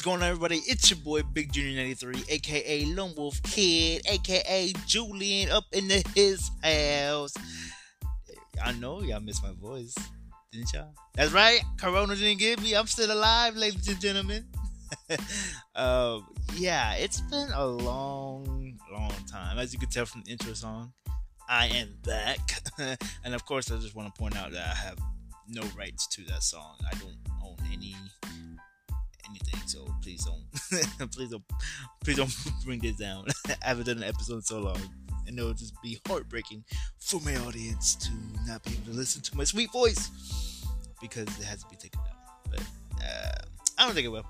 What's going on, everybody? It's your boy Big Junior 93, aka Lone Wolf Kid, aka Julian up in the, his house. I know y'all missed my voice, didn't y'all? That's right, Corona didn't get me. I'm still alive, ladies and gentlemen. um, yeah, it's been a long, long time. As you can tell from the intro song, I am back. and of course, I just want to point out that I have no rights to that song. I don't own any anything, so please don't, please don't, please don't bring this down. I haven't done an episode in so long, and it'll just be heartbreaking for my audience to not be able to listen to my sweet voice because it has to be taken down. But uh, I don't think it will.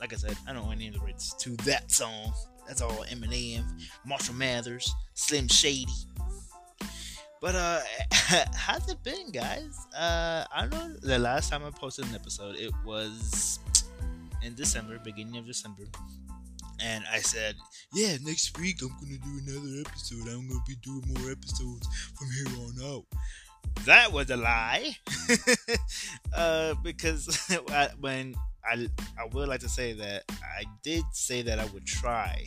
Like I said, I don't own any rights to that song. That's all Eminem, Marshall Mathers, Slim Shady. But uh how's it been guys? Uh I don't know the last time I posted an episode it was in December, beginning of December. And I said, yeah, next week I'm gonna do another episode. I'm gonna be doing more episodes from here on out. That was a lie, uh, because when I I would like to say that I did say that I would try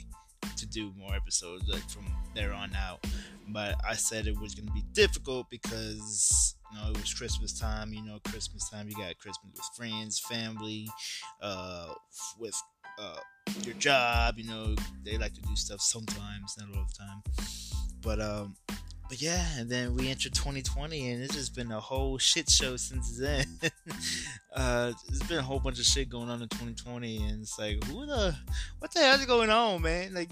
to do more episodes like from there on out, but I said it was gonna be difficult because you know, it was Christmas time. You know, Christmas time. You got Christmas with friends, family, uh, with uh, your job. You know, they like to do stuff sometimes, not all the time. But um, but yeah, and then we entered 2020, and it's just been a whole shit show since then. uh, there's been a whole bunch of shit going on in 2020, and it's like, who the, what the hell is going on, man? Like,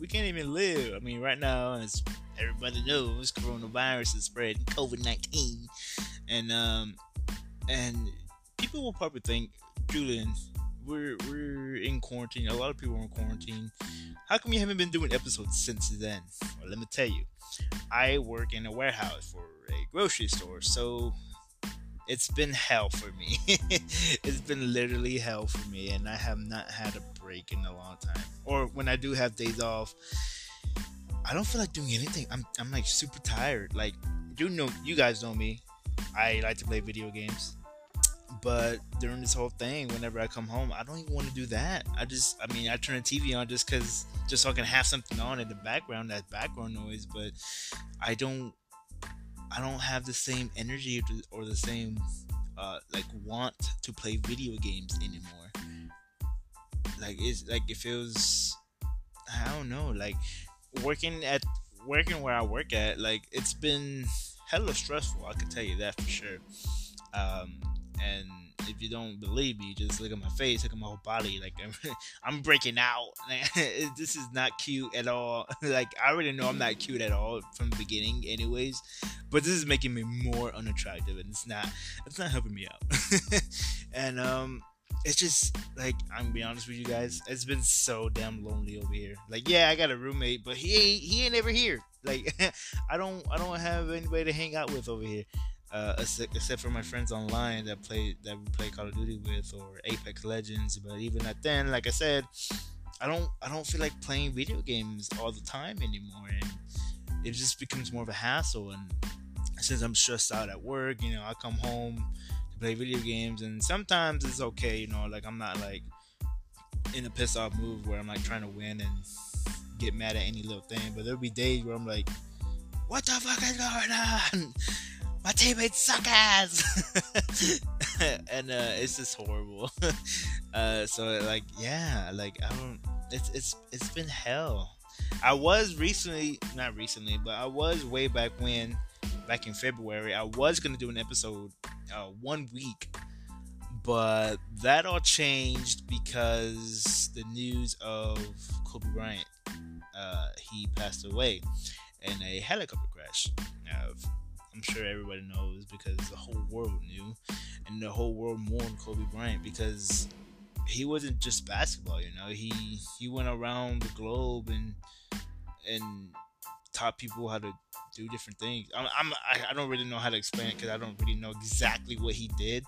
we can't even live. I mean, right now, as everybody knows, coronavirus is spreading, COVID nineteen, and um, and people will probably think, Julian, we're we're in quarantine. A lot of people are in quarantine. How come you haven't been doing episodes since then? Well, let me tell you, I work in a warehouse for a grocery store, so it's been hell for me. it's been literally hell for me, and I have not had a break in a long time. Or when I do have days off, I don't feel like doing anything. I'm I'm like super tired. Like you know, you guys know me. I like to play video games, but during this whole thing, whenever I come home, I don't even want to do that. I just, I mean, I turn the TV on just cause, just so I can have something on in the background, that background noise. But I don't I don't have the same energy or the same uh, like want to play video games anymore. Like it's like it feels I don't know like working at working where I work at like it's been hella stressful. I can tell you that for sure. Um, and if you don't believe me, just look at my face, look at my whole body. Like I'm, I'm breaking out. this is not cute at all. like I already know I'm not cute at all from the beginning, anyways. But this is making me more unattractive, and it's not. It's not helping me out. and um, it's just like I'm gonna be honest with you guys. It's been so damn lonely over here. Like yeah, I got a roommate, but he ain't he ain't ever here. Like I don't I don't have anybody to hang out with over here uh, except for my friends online that play that we play Call of Duty with or Apex Legends. But even at then, like I said, I don't I don't feel like playing video games all the time anymore, and it just becomes more of a hassle. And since I'm stressed out at work, you know, I come home play video games, and sometimes it's okay, you know, like I'm not like in a piss off mood where I'm like trying to win and get mad at any little thing. But there'll be days where I'm like, what the fuck is going on? my teammates suck ass and uh, it's just horrible uh, so like yeah like i don't it's it's it's been hell i was recently not recently but i was way back when back in february i was gonna do an episode uh, one week but that all changed because the news of kobe bryant uh, he passed away in a helicopter crash I'm sure everybody knows because the whole world knew, and the whole world mourned Kobe Bryant because he wasn't just basketball. You know, he he went around the globe and and taught people how to do different things. I'm, I'm I don't really know how to explain it because I don't really know exactly what he did,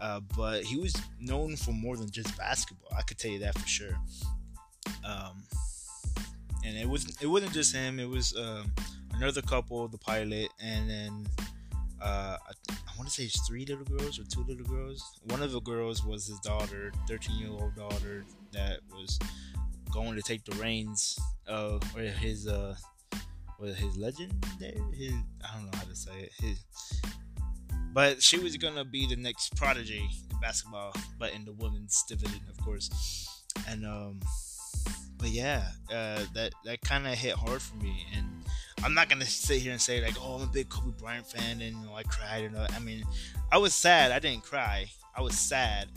uh, but he was known for more than just basketball. I could tell you that for sure. Um, and it wasn't it wasn't just him. It was. Um, another couple, the pilot, and then uh, I, I want to say it's three little girls or two little girls. One of the girls was his daughter, 13 year old daughter, that was going to take the reins of or his uh was his legend? His I don't know how to say it. His but she was gonna be the next prodigy in basketball but in the women's division of course. And um but yeah uh that that kind of hit hard for me. And I'm not gonna sit here and say like oh I'm a big Kobe Bryant fan and you know I cried and I mean I was sad. I didn't cry. I was sad.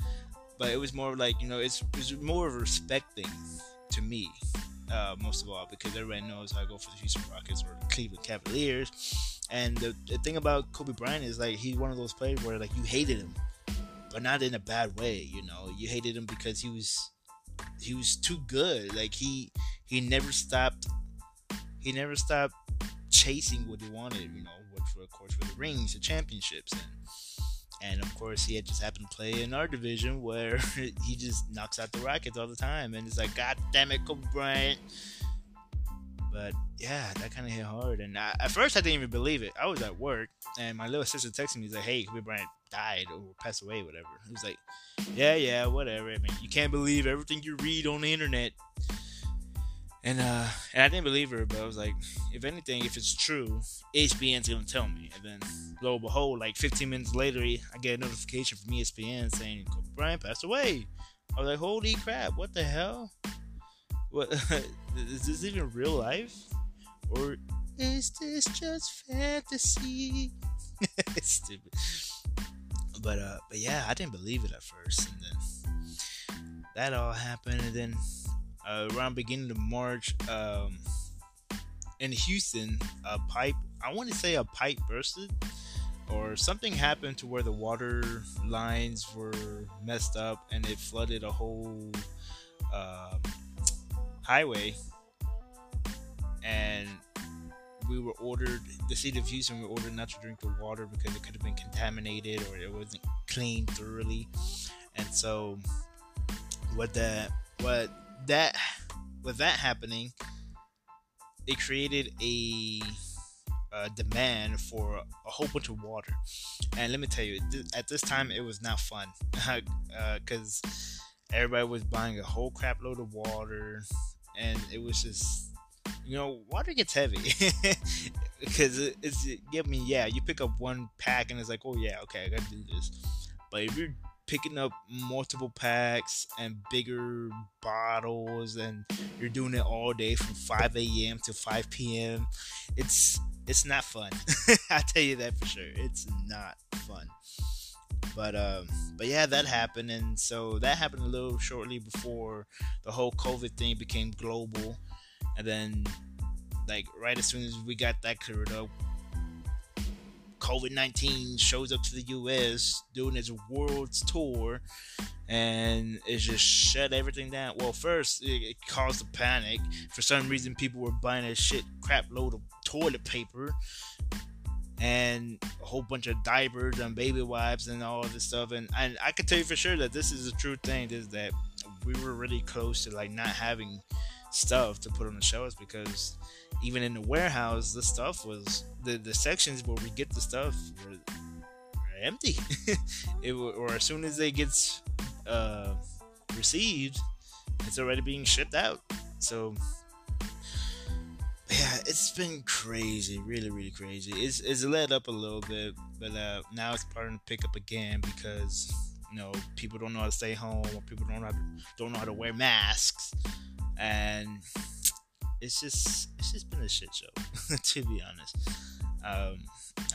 But it was more like you know it's it was more of a respect thing to me, uh, most of all, because everybody knows I go for the Houston Rockets or the Cleveland Cavaliers. And the, the thing about Kobe Bryant is like he's one of those players where like you hated him, but not in a bad way. You know, you hated him because he was he was too good. Like he he never stopped he never stopped chasing what he wanted. You know, which were of course were the rings, the championships, and and of course, he had just happened to play in our division where he just knocks out the Rockets all the time. And it's like, God damn it, Kobe Bryant. But yeah, that kind of hit hard. And I, at first, I didn't even believe it. I was at work, and my little sister texted me, he's like, hey, Kobe Bryant died or passed away, whatever. He was like, yeah, yeah, whatever. I mean, you can't believe everything you read on the internet. And uh, and I didn't believe her, but I was like, if anything, if it's true, ESPN's gonna tell me. And then lo and behold, like 15 minutes later, I get a notification from ESPN saying Kobe Bryant passed away. I was like, holy crap, what the hell? What is this even real life? Or is this just fantasy? It's stupid. But uh, but yeah, I didn't believe it at first, and then that all happened, and then uh, around beginning of March um, in Houston, a pipe, I want to say a pipe bursted or something happened to where the water lines were messed up and it flooded a whole uh, highway. And we were ordered, the city of Houston, we were ordered not to drink the water because it could have been contaminated or it wasn't cleaned thoroughly. And so, what that, what that with that happening, it created a, a demand for a, whole bunch of water. And let me tell you, at this time, it was not fun because uh, everybody was buying a whole crap load of water, and it was just you know, water gets heavy because it, it's. I mean, yeah, you pick up one pack and it's like, oh yeah, okay, I gotta do this. But if you're picking up multiple packs and bigger bottles and you're doing it all day from 5 a.m. to 5 p.m. It's it's not fun. I tell you that for sure. It's not fun. But um but yeah, that happened and so that happened a little shortly before the whole COVID thing became global. And then like right as soon as we got that cleared up, COVID 19 shows up to the US doing its world tour and it just shut everything down. Well, first, it, it caused a panic. For some reason, people were buying a shit crap load of toilet paper and a whole bunch of diapers and baby wipes and all this stuff. And, and I can tell you for sure that this is a true thing is that we were really close to like not having stuff to put on the shelves because even in the warehouse, the stuff was the the sections where we get the stuff were, were empty. it or as soon as it gets uh, received, it's already being shipped out. So yeah, it's been crazy, really, really crazy. It's it's let up a little bit, but uh, now it's starting to pick up again because you know people don't know how to stay home, or people don't know to, don't know how to wear masks, and it's just it's just been a shit show to be honest. Um,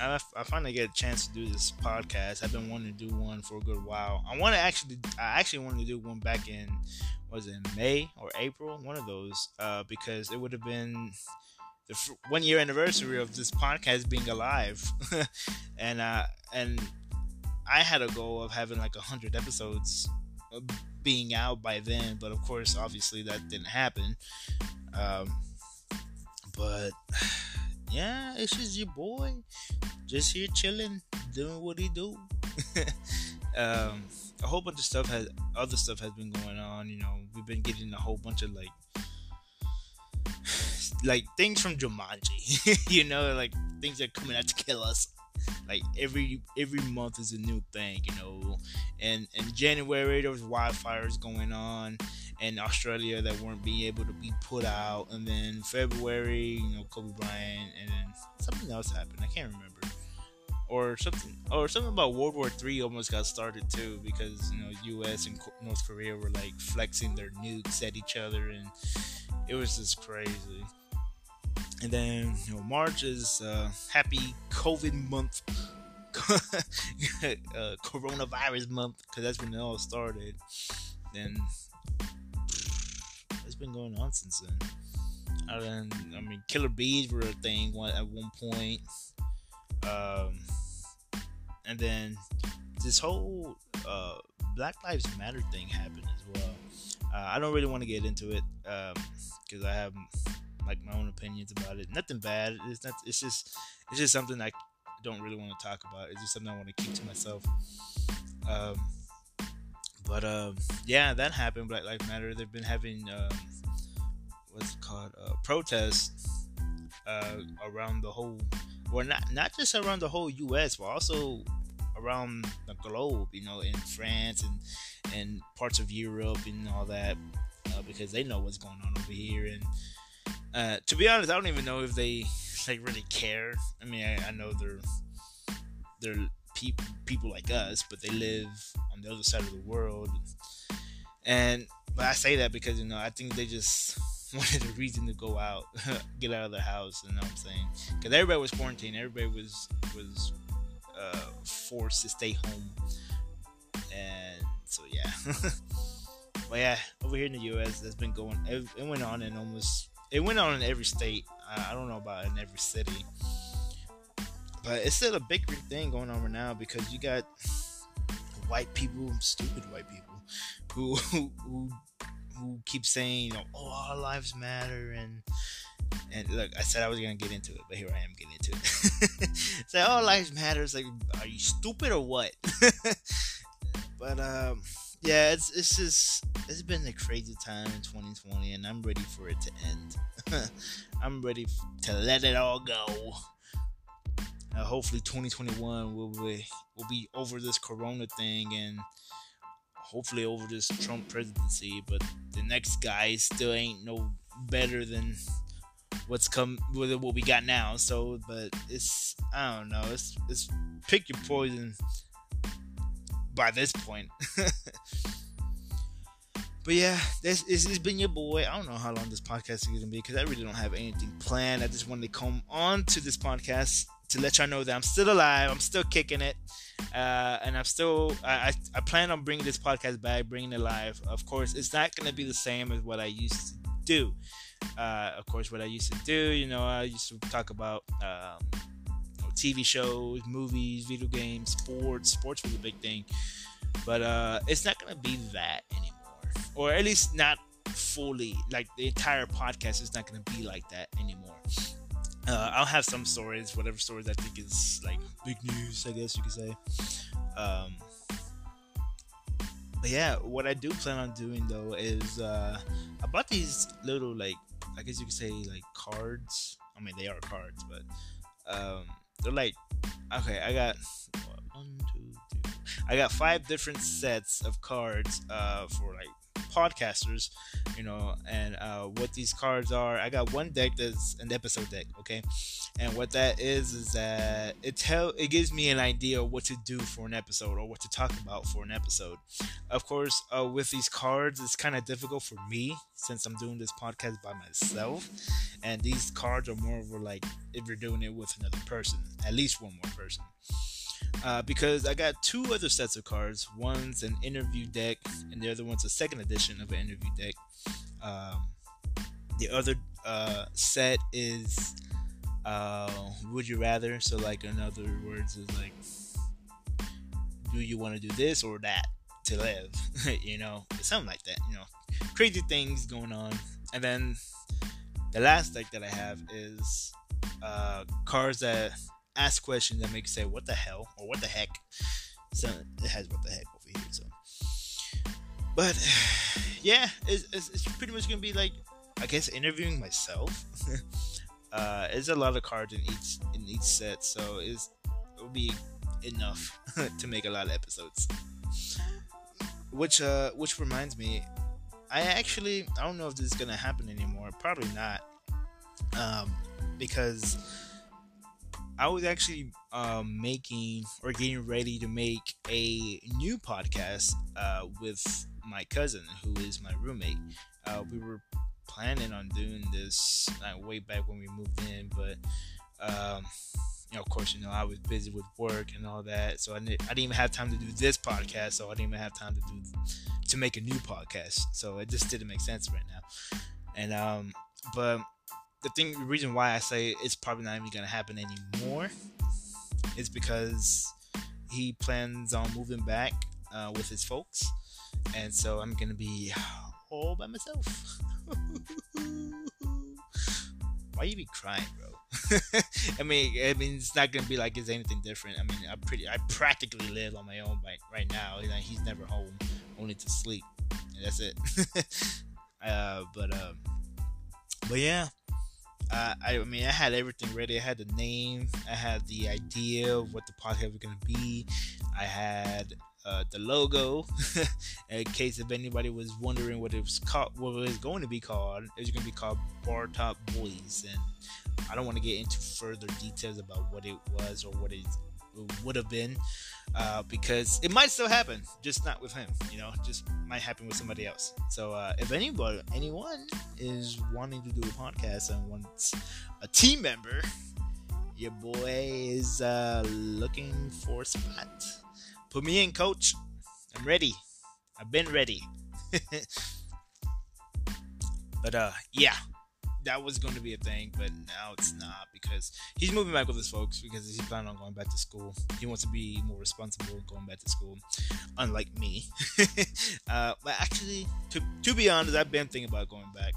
I, I finally get a chance to do this podcast. I've been wanting to do one for a good while. I want to actually I actually wanted to do one back in was it May or April, one of those, uh, because it would have been the f- one year anniversary of this podcast being alive, and uh, and I had a goal of having like a hundred episodes being out by then, but of course, obviously that didn't happen. Um, but yeah, it's just your boy, just here chilling, doing what he do. um, a whole bunch of stuff has other stuff has been going on. You know, we've been getting a whole bunch of like like things from Jumanji. you know, like things that are coming out to kill us. Like every every month is a new thing, you know. And in January there was wildfires going on in Australia that weren't being able to be put out, and then February, you know, Kobe Bryant, and then something else happened. I can't remember. Or something, or something about World War Three almost got started too, because you know U.S. and North Korea were like flexing their nukes at each other, and it was just crazy. And then you know March is uh, Happy COVID Month, uh, Coronavirus Month, because that's when it all started. Then it's been going on since then. I mean, killer bees were a thing at one point. Um, and then this whole uh, Black Lives Matter thing happened as well. Uh, I don't really want to get into it because um, I have like my own opinions about it. Nothing bad. It's not. It's just. It's just something I don't really want to talk about. It's just something I want to keep to myself. Um, but um, yeah, that happened. Black Lives Matter. They've been having um, what's it called uh, protests uh, around the whole, well, not not just around the whole U.S., but also around the globe. You know, in France and and parts of Europe and all that, uh, because they know what's going on over here. And uh, to be honest, I don't even know if they like really care. I mean, I, I know they're they're people people like us, but they live on the other side of the world. And but I say that because you know I think they just wanted a reason to go out, get out of the house. You know what I'm saying? Because everybody was quarantined, everybody was was uh, forced to stay home, and so yeah. but yeah, over here in the U.S., that's been going. It, it went on in almost. It went on in every state. I, don't know about in every city but it's still a big thing going on right now because you got white people, stupid white people, who who who, keep saying, you know, oh, all lives matter, and and look, I said I was gonna get into it, but here I am getting into it. Say all lives matter. It's like, are you stupid or what? but um, yeah, it's it's just it's been a crazy time in 2020, and I'm ready for it to end. I'm ready to let it all go. Uh, hopefully 2021 will be will be over this corona thing and hopefully over this Trump presidency but the next guy still ain't no better than what's come with what we got now so but it's I don't know it's it's pick your poison by this point but yeah this, this has been your boy I don't know how long this podcast is gonna be because I really don't have anything planned I just wanted to come on to this podcast to let y'all know that I'm still alive. I'm still kicking it, uh, and I'm still. I, I plan on bringing this podcast back, bringing it live. Of course, it's not gonna be the same as what I used to do. Uh, of course, what I used to do, you know, I used to talk about um, TV shows, movies, video games, sports. Sports was a big thing, but uh, it's not gonna be that anymore, or at least not fully. Like the entire podcast is not gonna be like that anymore. Uh, I'll have some stories, whatever stories I think is like big news, I guess you could say. Um, but yeah, what I do plan on doing though is uh, I bought these little like I guess you could say like cards. I mean they are cards, but um, they're like okay. I got one, two, three. I got five different sets of cards uh, for like podcasters, you know, and uh, what these cards are. I got one deck that's an episode deck, okay, and what that is is that it tell it gives me an idea of what to do for an episode or what to talk about for an episode. Of course, uh, with these cards, it's kind of difficult for me since I'm doing this podcast by myself, and these cards are more of like if you're doing it with another person, at least one more person uh, because I got two other sets of cards. One's an interview deck, and the other one's a second edition of an interview deck. Um, the other uh, set is uh, Would You Rather. So, like, in other words, is like, do you want to do this or that to live? you know, something like that. You know, crazy things going on. And then the last deck that I have is uh, cards that ask questions that make you say what the hell or what the heck. So it has what the heck over here. So, but yeah, it's, it's, it's pretty much gonna be like I guess interviewing myself. uh, there's a lot of cards in each in each set, so it's will be enough to make a lot of episodes. Which uh, which reminds me, I actually I don't know if this is gonna happen anymore. Probably not, um, because I was actually um, making or getting ready to make a new podcast uh, with my cousin, who is my roommate. Uh, we were planning on doing this like, way back when we moved in, but um, you know, of course, you know, I was busy with work and all that, so I didn't, I didn't even have time to do this podcast. So I didn't even have time to do to make a new podcast. So it just didn't make sense right now. And um, but the thing, the reason why I say it's probably not even gonna happen anymore is because he plans on moving back uh, with his folks, and so I'm gonna be all by myself. Why you be crying, bro? I mean, I mean, it's not gonna be like it's anything different. I mean, I pretty, I practically live on my own right, right now. He's never home, only to sleep. And that's it. uh, but um, but yeah, uh, I, I, mean, I had everything ready. I had the name, I had the idea of what the podcast was gonna be. I had uh, the logo, in case if anybody was wondering what it was called, what it was going to be called. It was going to be called Bar Top Boys, and I don't want to get into further details about what it was or what it would have been, uh, because it might still happen, just not with him. You know, just might happen with somebody else. So uh, if anybody, anyone is wanting to do a podcast and wants a team member, your boy is uh, looking for a spot. Put me in, coach. I'm ready. I've been ready. but uh, yeah, that was going to be a thing, but now it's not because he's moving back with his folks because he's planning on going back to school. He wants to be more responsible going back to school, unlike me. uh, but actually, to to be honest, I've been thinking about going back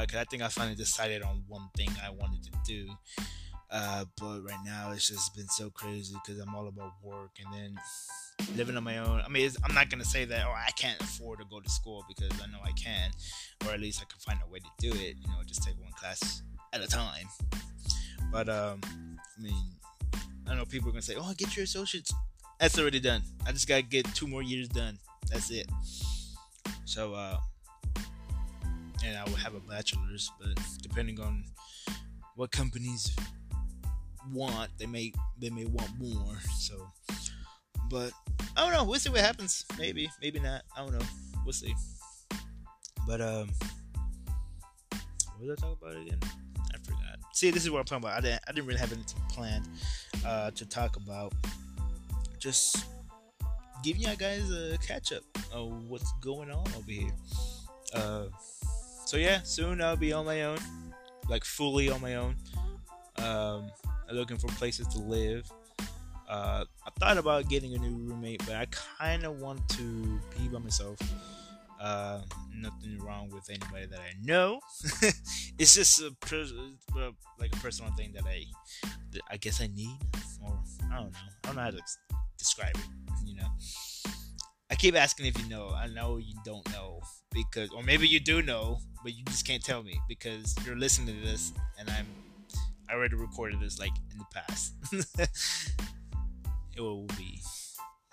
because uh, I think I finally decided on one thing I wanted to do. Uh, but right now it's just been so crazy because I'm all about work and then living on my own. I mean, I'm not gonna say that oh I can't afford to go to school because I know I can, or at least I can find a way to do it. You know, just take one class at a time. But um, I mean, I know people are gonna say, oh, get your associates. That's already done. I just gotta get two more years done. That's it. So uh, and I will have a bachelor's, but depending on what companies want, they may they may want more. So, but I don't know. We'll see what happens. Maybe, maybe not. I don't know. We'll see. But um, what did I talk about again? I forgot. See, this is what I'm talking about. I didn't I didn't really have anything planned uh, to talk about. Just giving you guys a catch up of what's going on over here. Uh, so yeah, soon I'll be on my own, like fully on my own. Um, looking for places to live. Uh, I thought about getting a new roommate, but I kind of want to be by myself. Uh, nothing wrong with anybody that I know. it's just a like a personal thing that I, that I guess I need, or I don't know. I don't know how to describe it. You know, I keep asking if you know. I know you don't know because, or maybe you do know, but you just can't tell me because you're listening to this, and I'm I already recorded this like in the past. it will be,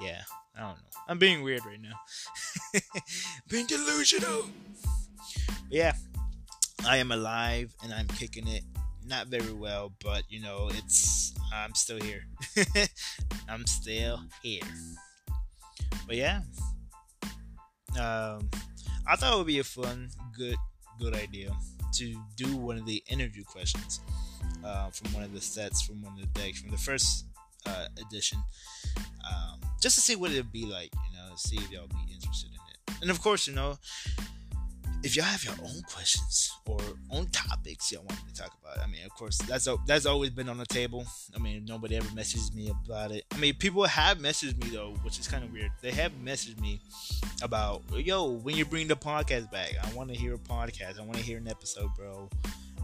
yeah. I don't know. I'm being weird right now. being delusional. But yeah, I am alive and I'm kicking it. Not very well, but you know, it's I'm still here. I'm still here. But yeah. Um I thought it would be a fun, good, good idea to do one of the interview questions uh, from one of the sets from one of the decks from the first uh, edition, um, just to see what it'd be like. You know, see if y'all be interested in it. And of course, you know, if y'all have your own questions or own topics y'all want me to talk about, I mean, of course, that's that's always been on the table. I mean, nobody ever messages me about it. I mean, people have messaged me though, which is kind of weird. They have messaged me about, yo, when you bring the podcast back, I want to hear a podcast. I want to hear an episode, bro.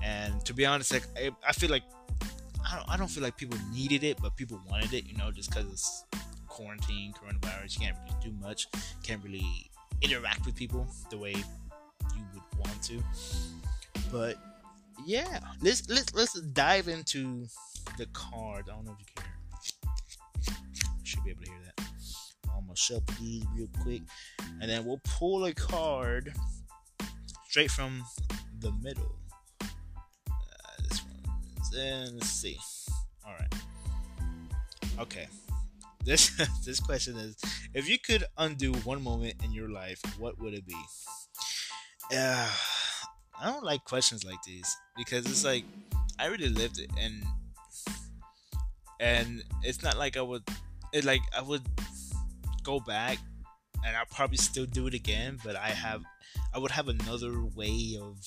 And to be honest, like I, I feel like I don't, I don't feel like people needed it, but people wanted it, you know, just because it's quarantine, coronavirus. You can't really do much. Can't really interact with people the way you would want to. But yeah, let's let's let's dive into the card. I don't know if you can shuffle these real quick, and then we'll pull a card straight from the middle. Uh, this one, and let's see. All right. Okay. This this question is: If you could undo one moment in your life, what would it be? Uh, I don't like questions like these because it's like I really lived it, and and it's not like I would, it like I would go back, and I'll probably still do it again, but I have, I would have another way of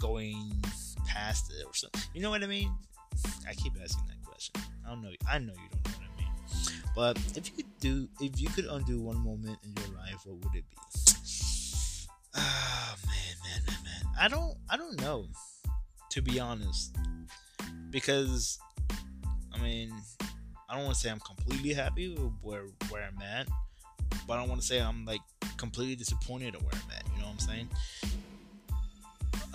going past it or something. You know what I mean? I keep asking that question. I don't know. I know you don't know what I mean. But if you could do, if you could undo one moment in your life, what would it be? Oh man, man, man, man. I don't, I don't know. To be honest, because I mean, I don't want to say I'm completely happy with where where I'm at, but I don't want to say I'm like completely disappointed at where I'm at. You know what I'm saying?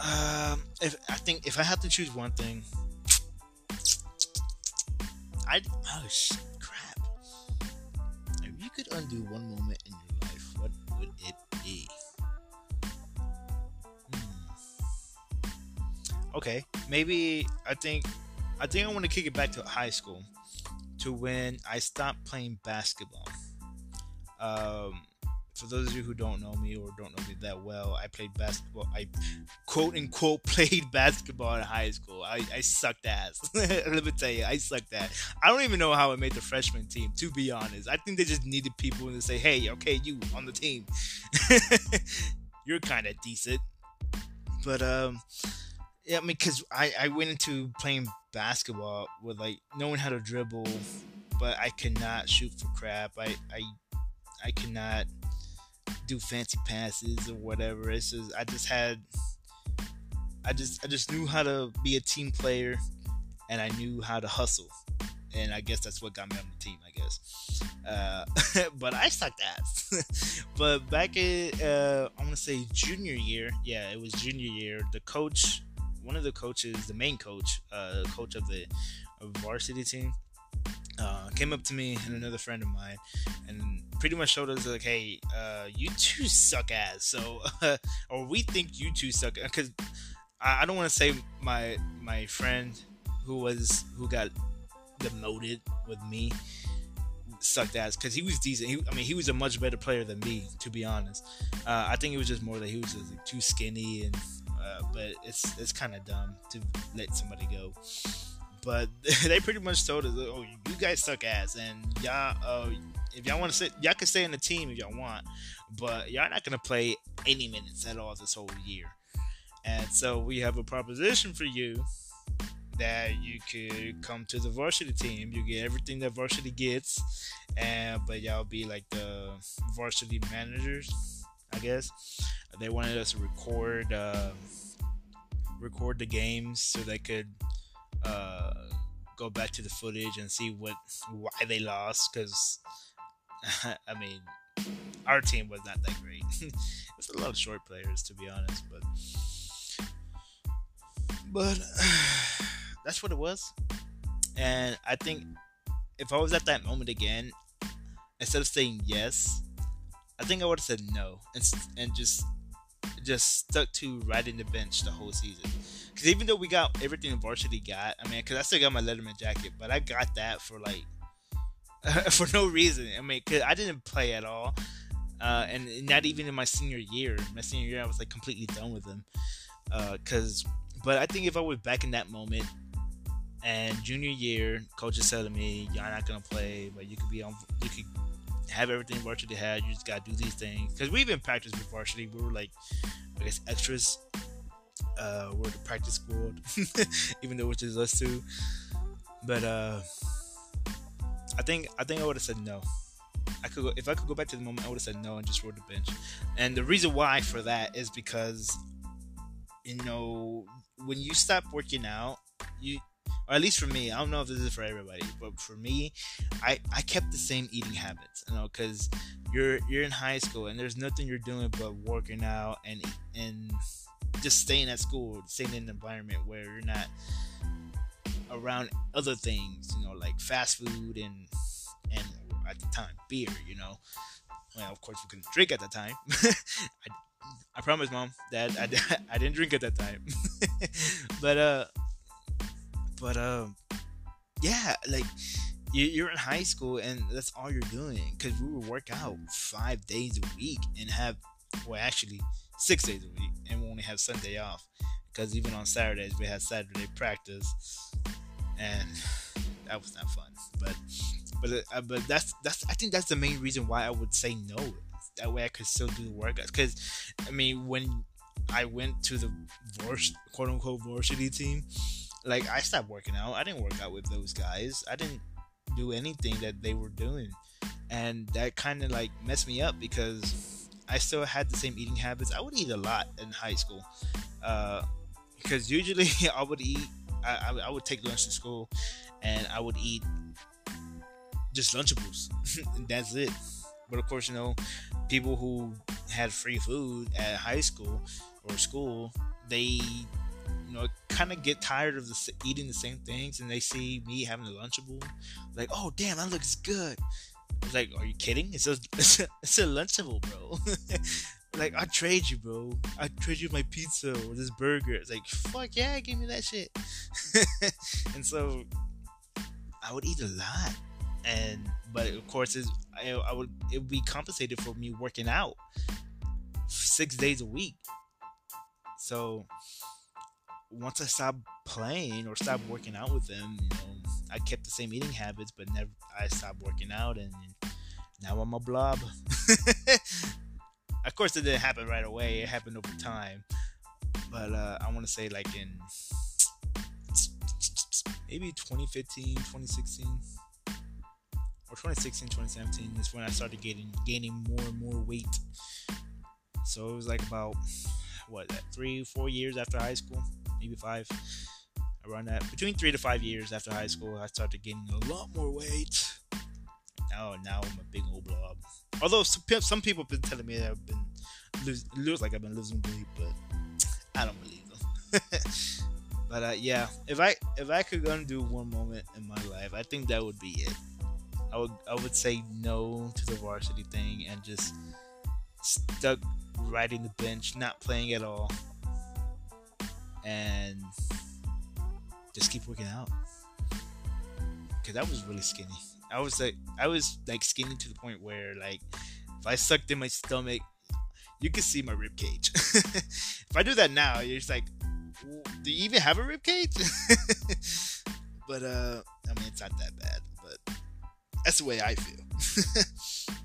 Um, if I think if I had to choose one thing, I oh shit, crap. If you could undo one moment in your Okay, maybe I think I think I want to kick it back to high school to when I stopped playing basketball. Um, for those of you who don't know me or don't know me that well, I played basketball. I quote unquote played basketball in high school. I, I sucked ass. Let me tell you, I sucked ass. I don't even know how I made the freshman team, to be honest. I think they just needed people to say, hey, okay, you on the team. You're kind of decent. But, um, I mean, because I, I went into playing basketball with like knowing how to dribble, but I cannot shoot for crap. I, I, I cannot do fancy passes or whatever. It's just I just had I just I just knew how to be a team player and I knew how to hustle. And I guess that's what got me on the team, I guess. Uh, but I sucked ass. but back in, uh, I want to say junior year. Yeah, it was junior year. The coach, one of the coaches, the main coach, uh, coach of the varsity team, uh, came up to me and another friend of mine, and pretty much showed us like, "Hey, uh, you two suck ass." So, or we think you two suck because I, I don't want to say my my friend who was who got demoted with me sucked ass because he was decent. He, I mean, he was a much better player than me, to be honest. Uh, I think it was just more that he was just like, too skinny, and uh, but it's it's kind of dumb to let somebody go. But they pretty much told us, "Oh, you guys suck ass, and y'all, uh, if y'all want to sit, y'all can stay in the team if y'all want, but y'all not gonna play any minutes at all this whole year." And so we have a proposition for you that you could come to the varsity team. You get everything that varsity gets, and but y'all be like the varsity managers, I guess. They wanted us to record uh, record the games so they could uh, go back to the footage and see what why they lost. Because I mean, our team was not that great. it's a lot of short players, to be honest, but but that's what it was. And I think if I was at that moment again, instead of saying yes, I think I would have said no and and just just stuck to riding the bench the whole season. Because even though we got everything varsity got, I mean, because I still got my Letterman jacket, but I got that for like for no reason. I mean, cause I didn't play at all, uh, and not even in my senior year. My senior year, I was like completely done with them. Uh, but I think if I was back in that moment, and junior year, coach just said to me, "You're not gonna play, but you could be on. You could have everything varsity had. You just gotta do these things." Because we've been practice with varsity. We were like, I guess extras. Uh, we're the practice squad, even though it's just us two. But uh, I think I think I would have said no. I could go, if I could go back to the moment, I would have said no and just rode the bench. And the reason why for that is because you know when you stop working out, you or at least for me, I don't know if this is for everybody, but for me, I I kept the same eating habits, you know, because you're you're in high school and there's nothing you're doing but working out and and just staying at school, staying in an environment where you're not around other things, you know, like fast food and and at the time beer. You know, well, of course we couldn't drink at the time. I, I promise, mom, dad, I, I didn't drink at that time. but uh, but um, yeah, like you're in high school and that's all you're doing because we would work out five days a week and have well actually six days a week and we only have sunday off because even on saturdays we had saturday practice and that was not fun but but uh, but that's that's i think that's the main reason why i would say no that way i could still do the workouts because i mean when i went to the quote unquote varsity team like i stopped working out. I didn't work out with those guys. I didn't do anything that they were doing. And that kind of like messed me up because i still had the same eating habits. I would eat a lot in high school uh, because usually i would eat I, I, I would take lunch to school and i would eat just lunchables. And that's it. But of course you know people who had free food at high school or school they kind of get tired of the, eating the same things, and they see me having a Lunchable, like, oh damn, that looks good. Like, are you kidding? It's a it's a, it's a Lunchable, bro. like I trade you, bro. I trade you my pizza or this burger. It's like, fuck yeah, give me that shit. and so I would eat a lot, and but of course, it's, I, I would it would be compensated for me working out six days a week. So once I stopped playing or stopped working out with them, you know, I kept the same eating habits, but never I stopped working out, and now I'm a blob. of course, it didn't happen right away. It happened over time, but uh, I want to say like in maybe 2015, 2016, or 2016, 2017 is when I started getting gaining more and more weight. So it was like about what three, four years after high school maybe five, around that. Between three to five years after high school, I started gaining a lot more weight. Now, now I'm a big old blob. Although some, people have been telling me that I've been lose, looks like I've been losing weight, but I don't believe them. but uh, yeah, if I if I could undo one moment in my life, I think that would be it. I would I would say no to the varsity thing and just stuck riding the bench, not playing at all, and just keep working out. Cause I was really skinny. I was like, I was like skinny to the point where like, if I sucked in my stomach, you could see my rib cage. if I do that now, you're just like, do you even have a rib cage? but uh, I mean, it's not that bad. But that's the way I feel.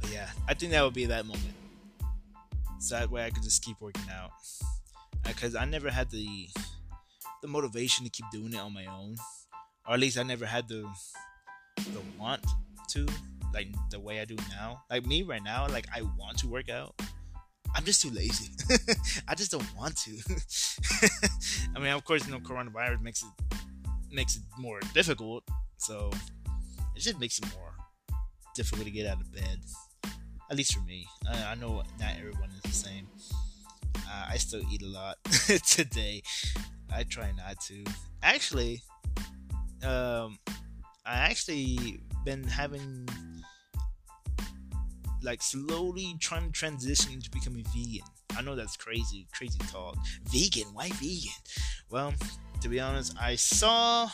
but yeah, I think that would be that moment. So that way I could just keep working out because I never had the the motivation to keep doing it on my own, or at least I never had the the want to like the way I do now. Like me right now, like I want to work out. I'm just too lazy. I just don't want to. I mean, of course, you know, coronavirus makes it makes it more difficult. So it just makes it more difficult to get out of bed. At least for me. I, I know not everyone is the same. Uh, I still eat a lot today. I try not to. Actually, um, I actually been having like slowly trying to transition to becoming vegan. I know that's crazy, crazy talk. Vegan? Why vegan? Well, to be honest, I saw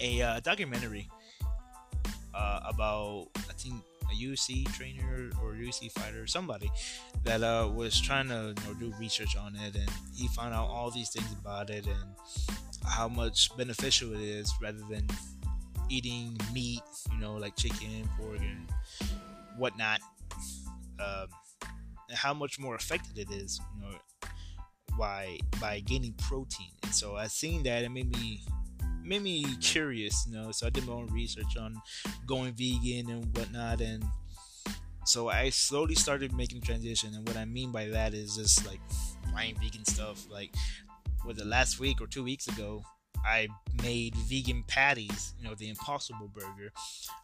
a uh, documentary uh, about I think a UFC trainer or UFC fighter, somebody that uh, was trying to you know, do research on it, and he found out all these things about it and how much beneficial it is rather than eating meat, you know, like chicken, pork, and whatnot. Um, and how much more effective it is, you know, by by gaining protein. And so I seen that it made me made me curious, you know. So I did my own research on going vegan and whatnot, and so I slowly started making transition. And what I mean by that is just like buying vegan stuff. Like, with the last week or two weeks ago, I made vegan patties. You know, the Impossible Burger.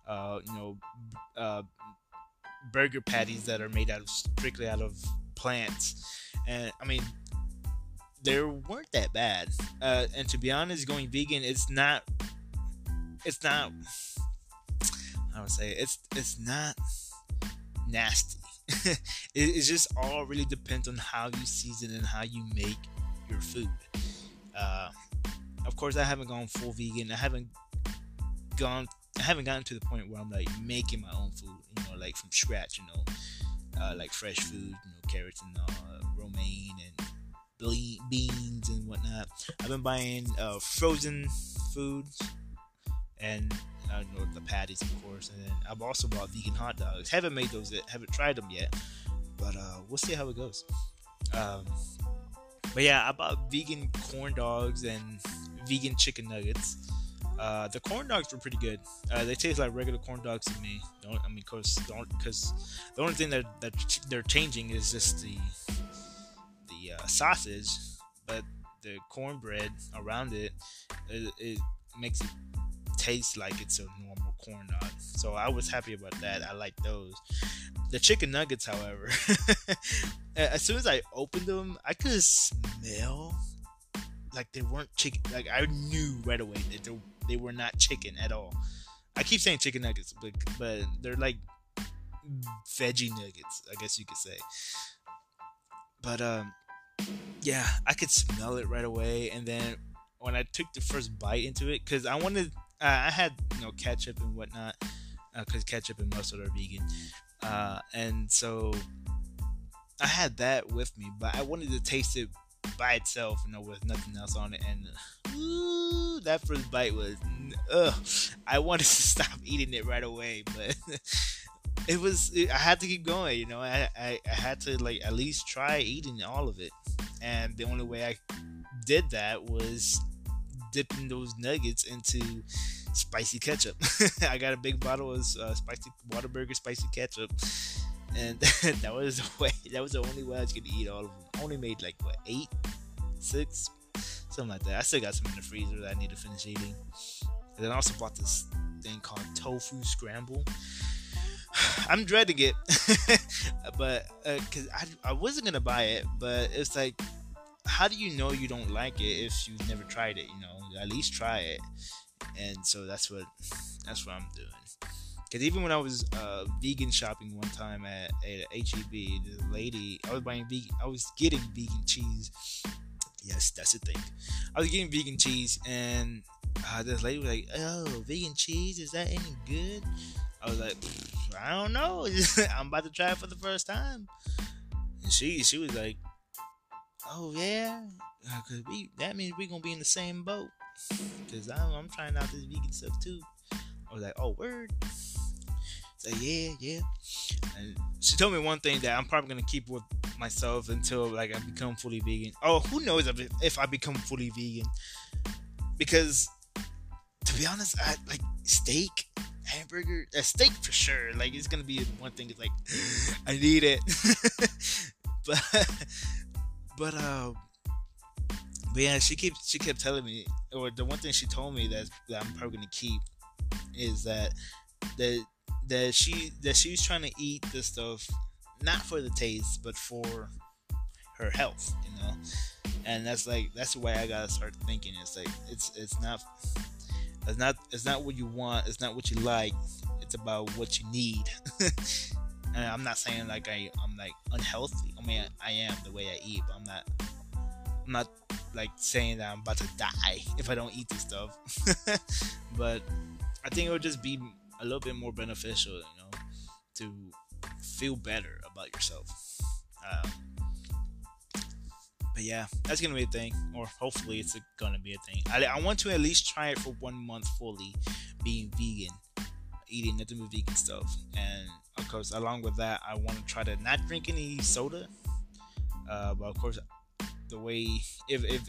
Uh, you know, uh, burger patties that are made out of strictly out of plants. And I mean, they weren't that bad. Uh, and to be honest, going vegan, it's not. It's not. I would say it's it's not nasty. it, it just all really depends on how you season and how you make your food. Uh, of course, I haven't gone full vegan. I haven't gone. I haven't gotten to the point where I'm like making my own food. You know, like from scratch. You know, uh, like fresh food. You know, carrots and uh, romaine and beans and whatnot. I've been buying uh, frozen foods and I know the patties, of course, and then I've also bought vegan hot dogs. Haven't made those yet, haven't tried them yet, but uh, we'll see how it goes. Um, but yeah, I bought vegan corn dogs and vegan chicken nuggets. Uh, the corn dogs were pretty good. Uh, they taste like regular corn dogs to me. Don't I mean, cause don't because the only thing that that they're changing is just the uh, sausage, but the cornbread around it, it, it makes it taste like it's a normal corn dog. So I was happy about that. I like those. The chicken nuggets, however, as soon as I opened them, I could smell like they weren't chicken. Like I knew right away that they, they were not chicken at all. I keep saying chicken nuggets, but but they're like veggie nuggets, I guess you could say. But um, yeah, I could smell it right away. And then when I took the first bite into it, because I wanted uh, I had you know ketchup and whatnot because uh, ketchup and mustard are vegan, uh, and so I had that with me, but I wanted to taste it by itself, you know, with nothing else on it, and ooh, that first bite was, ugh, I wanted to stop eating it right away, but. it was it, i had to keep going you know I, I i had to like at least try eating all of it and the only way i did that was dipping those nuggets into spicy ketchup. I got a big bottle of uh, spicy Whataburger spicy ketchup, and that was the way. That was the only way I was gonna eat all of them. Only made like what eight, six, something like that. I still got some in the freezer that I need to finish eating. And then I also bought this thing called tofu scramble. I'm dreading it, but because uh, I, I wasn't gonna buy it, but it's like how do you know you don't like it if you've never tried it? You know, at least try it. And so that's what that's what I'm doing. Because even when I was uh, vegan shopping one time at, at HEB, the lady I was buying vegan, I was getting vegan cheese. Yes, that's the thing. I was getting vegan cheese, and uh, this lady was like, "Oh, vegan cheese is that any good?" I was like, "I don't know. I'm about to try it for the first time." And she she was like, oh yeah, uh, because we that means we're gonna be in the same boat. Cause I'm, I'm trying out this vegan stuff too. I was like, oh word. So yeah, yeah. And she told me one thing that I'm probably gonna keep with myself until like I become fully vegan. Oh, who knows if, if I become fully vegan? Because to be honest, I like steak, hamburger, a steak for sure. Like it's gonna be one thing. It's like I need it, but but uh, but yeah, she keeps she kept telling me, or the one thing she told me that, that I'm probably gonna keep is that that that she that she's trying to eat this stuff not for the taste, but for her health, you know. And that's like that's the way I gotta start thinking. It's like it's it's not it's not it's not what you want. It's not what you like. It's about what you need. And I'm not saying like I, I'm like unhealthy. I mean, I am the way I eat, but I'm not. I'm not like saying that I'm about to die if I don't eat this stuff. but I think it would just be a little bit more beneficial, you know, to feel better about yourself. Um, but yeah, that's gonna be a thing, or hopefully it's gonna be a thing. I, I want to at least try it for one month fully, being vegan, eating nothing but vegan stuff, and of course, along with that, I want to try to not drink any soda. Uh, but of course, the way if if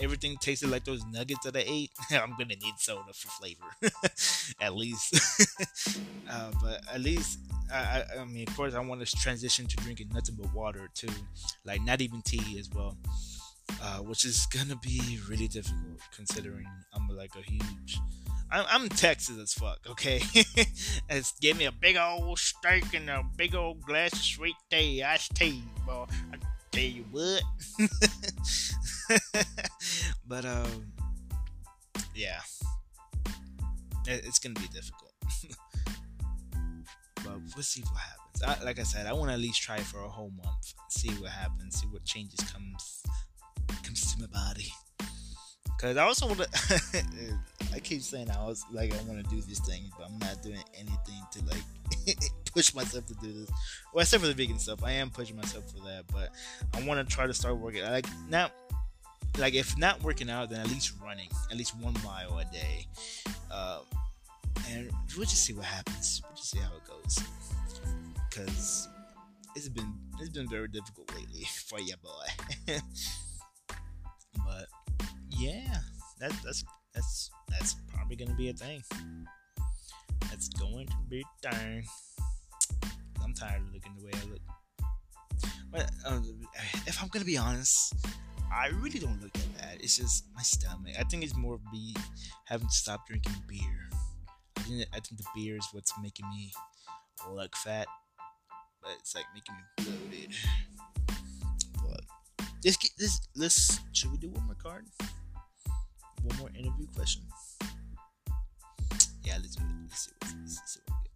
everything tasted like those nuggets that I ate, I'm gonna need soda for flavor, at least. uh, but at least, I, I, mean, of course, I want to transition to drinking nothing but water too, like not even tea as well, uh, which is gonna be really difficult considering I'm like a huge I'm, I'm Texas as fuck, okay? it's give me a big old steak and a big old glass of sweet tea, iced tea, boy. I tell you what. but um, yeah, it, it's gonna be difficult. But we'll see what happens. I, like I said, I want to at least try for a whole month, see what happens, see what changes comes comes to my body. Cause I also want to. I keep saying I was like I want to do these things, but I'm not doing anything to like push myself to do this. Well, except for the vegan stuff, I am pushing myself for that. But I want to try to start working. Like now, like if not working out, then at least running, at least one mile a day. Um, and we'll just see what happens. We'll just see how it goes. Cause it's been it's been very difficult lately for your boy. but yeah, that, that's that's that's probably gonna be a thing. That's going to be a. I'm tired of looking the way I look. But um, if I'm gonna be honest, I really don't look that bad. It's just my stomach. I think it's more me having to stop drinking beer. I think I think the beer is what's making me look fat, but it's like making me bloated. But get this. Let's should we do one more card? One more interview question. Yeah, let's do it. Let's see what, let's see what we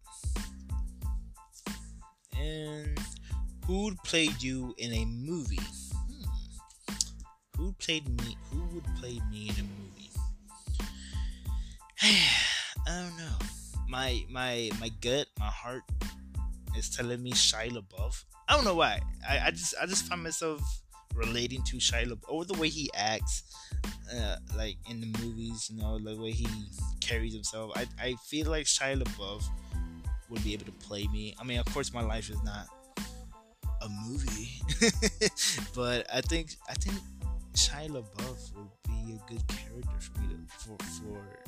get. And who'd play you in a movie? Hmm. Who played me? Who would play me in a movie? I don't know. My my my gut, my heart is telling me Shia LaBeouf. I don't know why. I, I just I just find myself relating to Shia LaBeouf or the way he acts, uh, like in the movies. You know, the way he carries himself. I I feel like Shia LaBeouf would be able to play me. I mean, of course, my life is not a movie, but I think I think Shia LaBeouf would be a good character for me to for for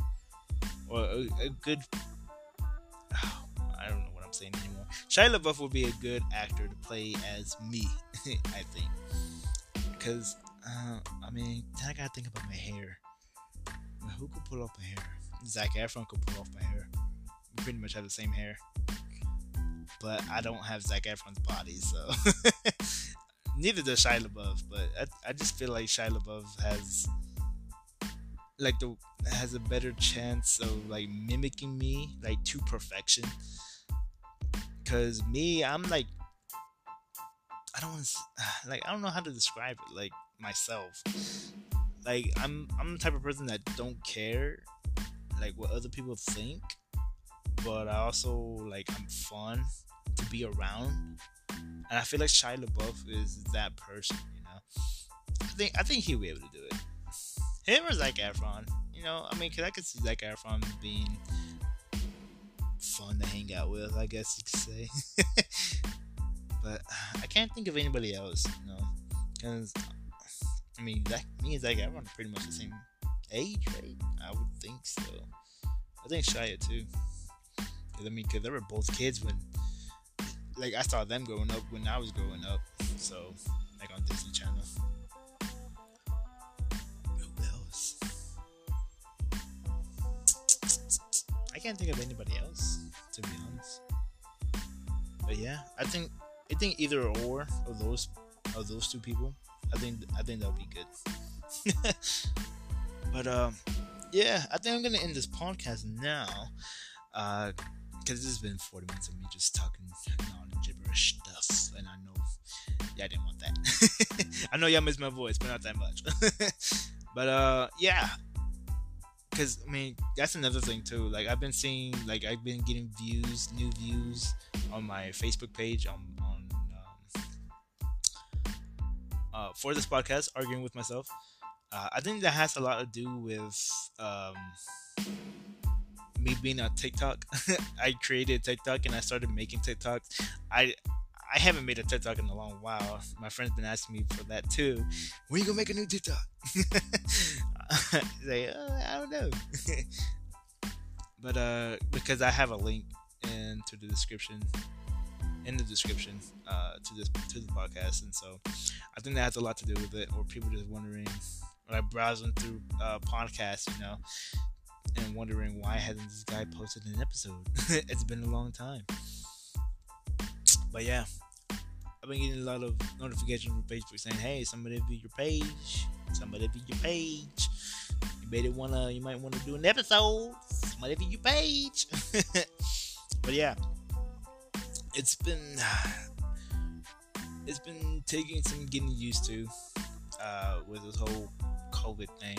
or a, a good. I don't know what I'm saying anymore. Shia LaBeouf would be a good actor to play as me. I think because uh, I mean then I gotta think about my hair. Who could pull off my hair? Zac Efron could pull off my hair. We pretty much have the same hair, but I don't have Zac Efron's body, so neither does Shia LaBeouf. But I, I just feel like Shia LaBeouf has like the has a better chance of like mimicking me like to perfection. Cause me, I'm like I don't want to like I don't know how to describe it like myself. Like I'm I'm the type of person that don't care like what other people think, but I also like I'm fun to be around, and I feel like Shia LaBeouf is that person. You know, I think I think he'll be able to do it. Him or Zac Efron, you know, I mean, cause I could see Zac Efron being fun to hang out with, I guess you could say. but I can't think of anybody else, you know, because I mean, Zach, me and Zac Efron are pretty much the same age, right? I would think so. I think Shia too. Cause I mean, cause they were both kids when, like, I saw them growing up when I was growing up. So, like on Disney Channel. Who else? I can't think of anybody else, to be honest. But yeah, I think I think either or of those of those two people, I think I think that'll be good. but um, yeah, I think I'm gonna end this podcast now, uh, because has been 40 minutes of me just talking non gibberish stuff, and I know y'all didn't want that. I know y'all miss my voice, but not that much. but uh, yeah, because I mean that's another thing too. Like I've been seeing, like I've been getting views, new views on my Facebook page on on uh, for this podcast, arguing with myself. Uh, I think that has a lot to do with um, me being on TikTok. I created TikTok and I started making TikToks. I I haven't made a TikTok in a long while. My friend's been asking me for that too. When you gonna make a new TikTok? like, uh, I don't know. but uh, because I have a link into the description, in the description, uh, to this to the podcast, and so I think that has a lot to do with it. Or people just wondering, like browsing through uh, podcasts, you know, and wondering why hasn't this guy posted an episode? it's been a long time. But yeah, I've been getting a lot of notifications from Facebook saying, "Hey, somebody view your page. Somebody view your page. You may wanna, you might wanna do an episode. Somebody view your page." but yeah, it's been it's been taking some getting used to uh, with this whole COVID thing.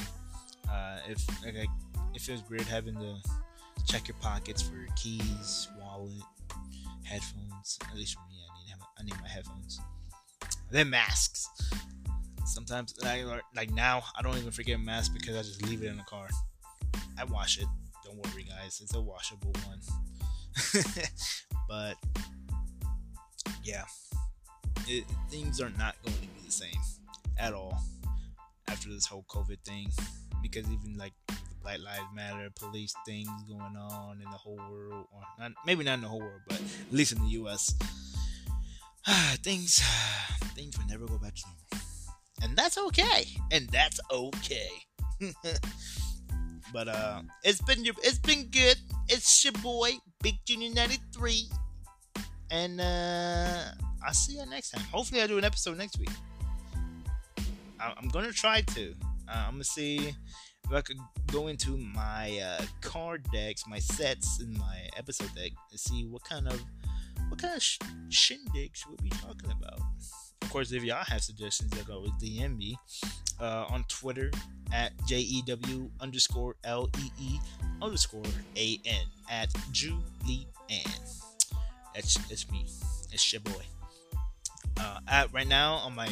Uh, if like, it feels weird having to check your pockets for keys, wallet, headphones. At least for me, I need I need my headphones. Then masks. Sometimes, like, like now, I don't even forget mask because I just leave it in the car. I wash it. Don't worry, guys. It's a washable one. but yeah, it, things are not going to be the same at all after this whole COVID thing. Because even like Black Lives Matter police things going on in the whole world, or not, maybe not in the whole world, but at least in the U.S., things things will never go back to normal, and that's okay, and that's okay. but uh, it's been it's been good. It's your boy Big Junior ninety three, and uh, I'll see you next time. Hopefully, I do an episode next week. I- am gonna try to. Uh, I'm gonna see if I could go into my uh, card decks, my sets, in my episode deck and see what kind of what kind of sh- shindigs we'll be talking about. Of course, if y'all have suggestions, y'all go with DM me uh, on Twitter at JEW underscore L E E underscore A N at Julie Ann. That's, that's me. It's your boy. Uh, at right now on my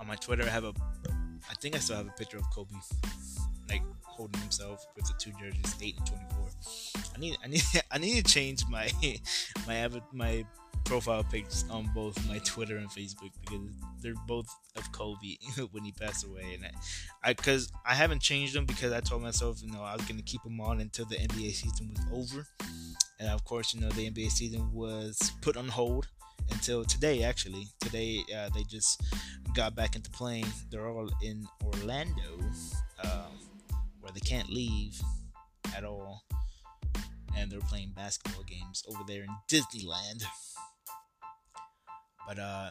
on my Twitter, I have a I think I still have a picture of Kobe like holding himself with the two jerseys, eight and twenty four. I need I need I need to change my my my profile pics on both my Twitter and Facebook because they're both of Kobe when he passed away, and I because I, I, haven't changed them because I told myself you know I was gonna keep them on until the NBA season was over, and of course you know the NBA season was put on hold until today. Actually, today uh, they just got back into playing. They're all in Orlando, uh, where they can't leave at all and they're playing basketball games over there in Disneyland. But uh,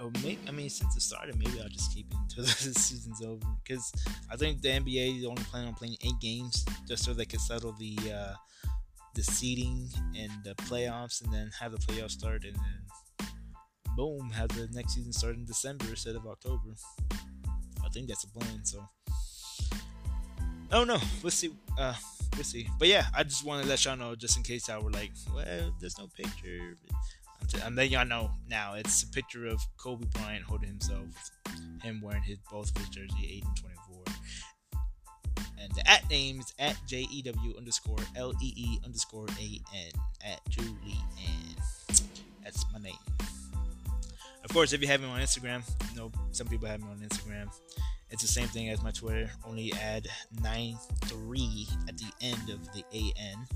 oh, maybe, I mean, since it started, maybe I'll just keep it until the season's over because I think the NBA is only planning on playing eight games just so they can settle the uh, the seeding and the playoffs, and then have the playoffs start, and then boom, have the next season start in December instead of October. I think that's a plan. So, oh no, we'll see. Uh, we'll see. But yeah, I just want to let y'all know, just in case y'all were like, well, there's no picture. I'm letting y'all know now. It's a picture of Kobe Bryant holding himself, him wearing his both of his jersey, eight and twenty-four. And the at name is at J E W underscore L E E underscore A N at Julie Ann. That's my name. Of course, if you have me on Instagram, you know some people have me on Instagram. It's the same thing as my Twitter, only add nine three at the end of the AN,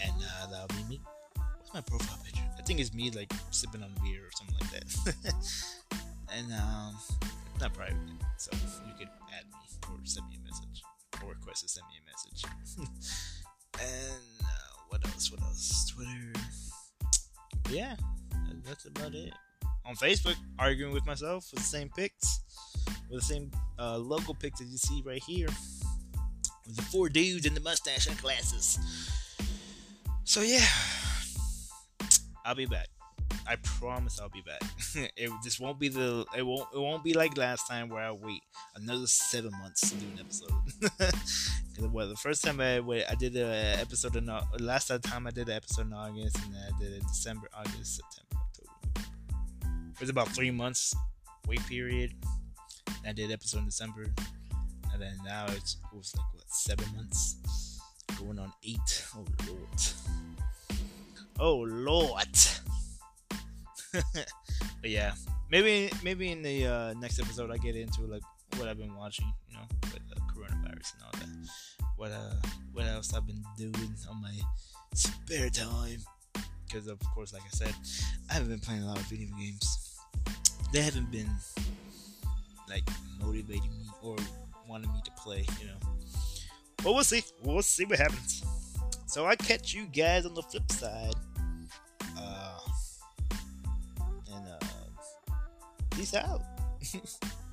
and uh, that'll be me. My profile picture? I think it's me like sipping on beer or something like that. and um, not private, so you could add me or send me a message or request to send me a message. and uh, what else? What else? Twitter. Yeah, that's about it. On Facebook, arguing with myself with the same pics with the same uh, logo pic that you see right here with the four dudes in the mustache and glasses. So yeah, I'll be back. I promise I'll be back. it this won't be the it won't it won't be like last time where I wait another seven months to do an episode. well, the first time I wait, I did an episode in last time I did an episode in August, and then I did it December, August, September, October. It was about three months wait period. I did episode in December, and then now it's it was like what seven months, going on eight. Oh lord, oh lord. but yeah, maybe maybe in the uh, next episode I get into like what I've been watching, you know, with the coronavirus and all that. What uh, what else I've been doing on my spare time? Because of course, like I said, I haven't been playing a lot of video games. They haven't been like motivating me or wanting me to play, you know. But we'll see. We'll see what happens. So I catch you guys on the flip side. Uh, and uh, peace out.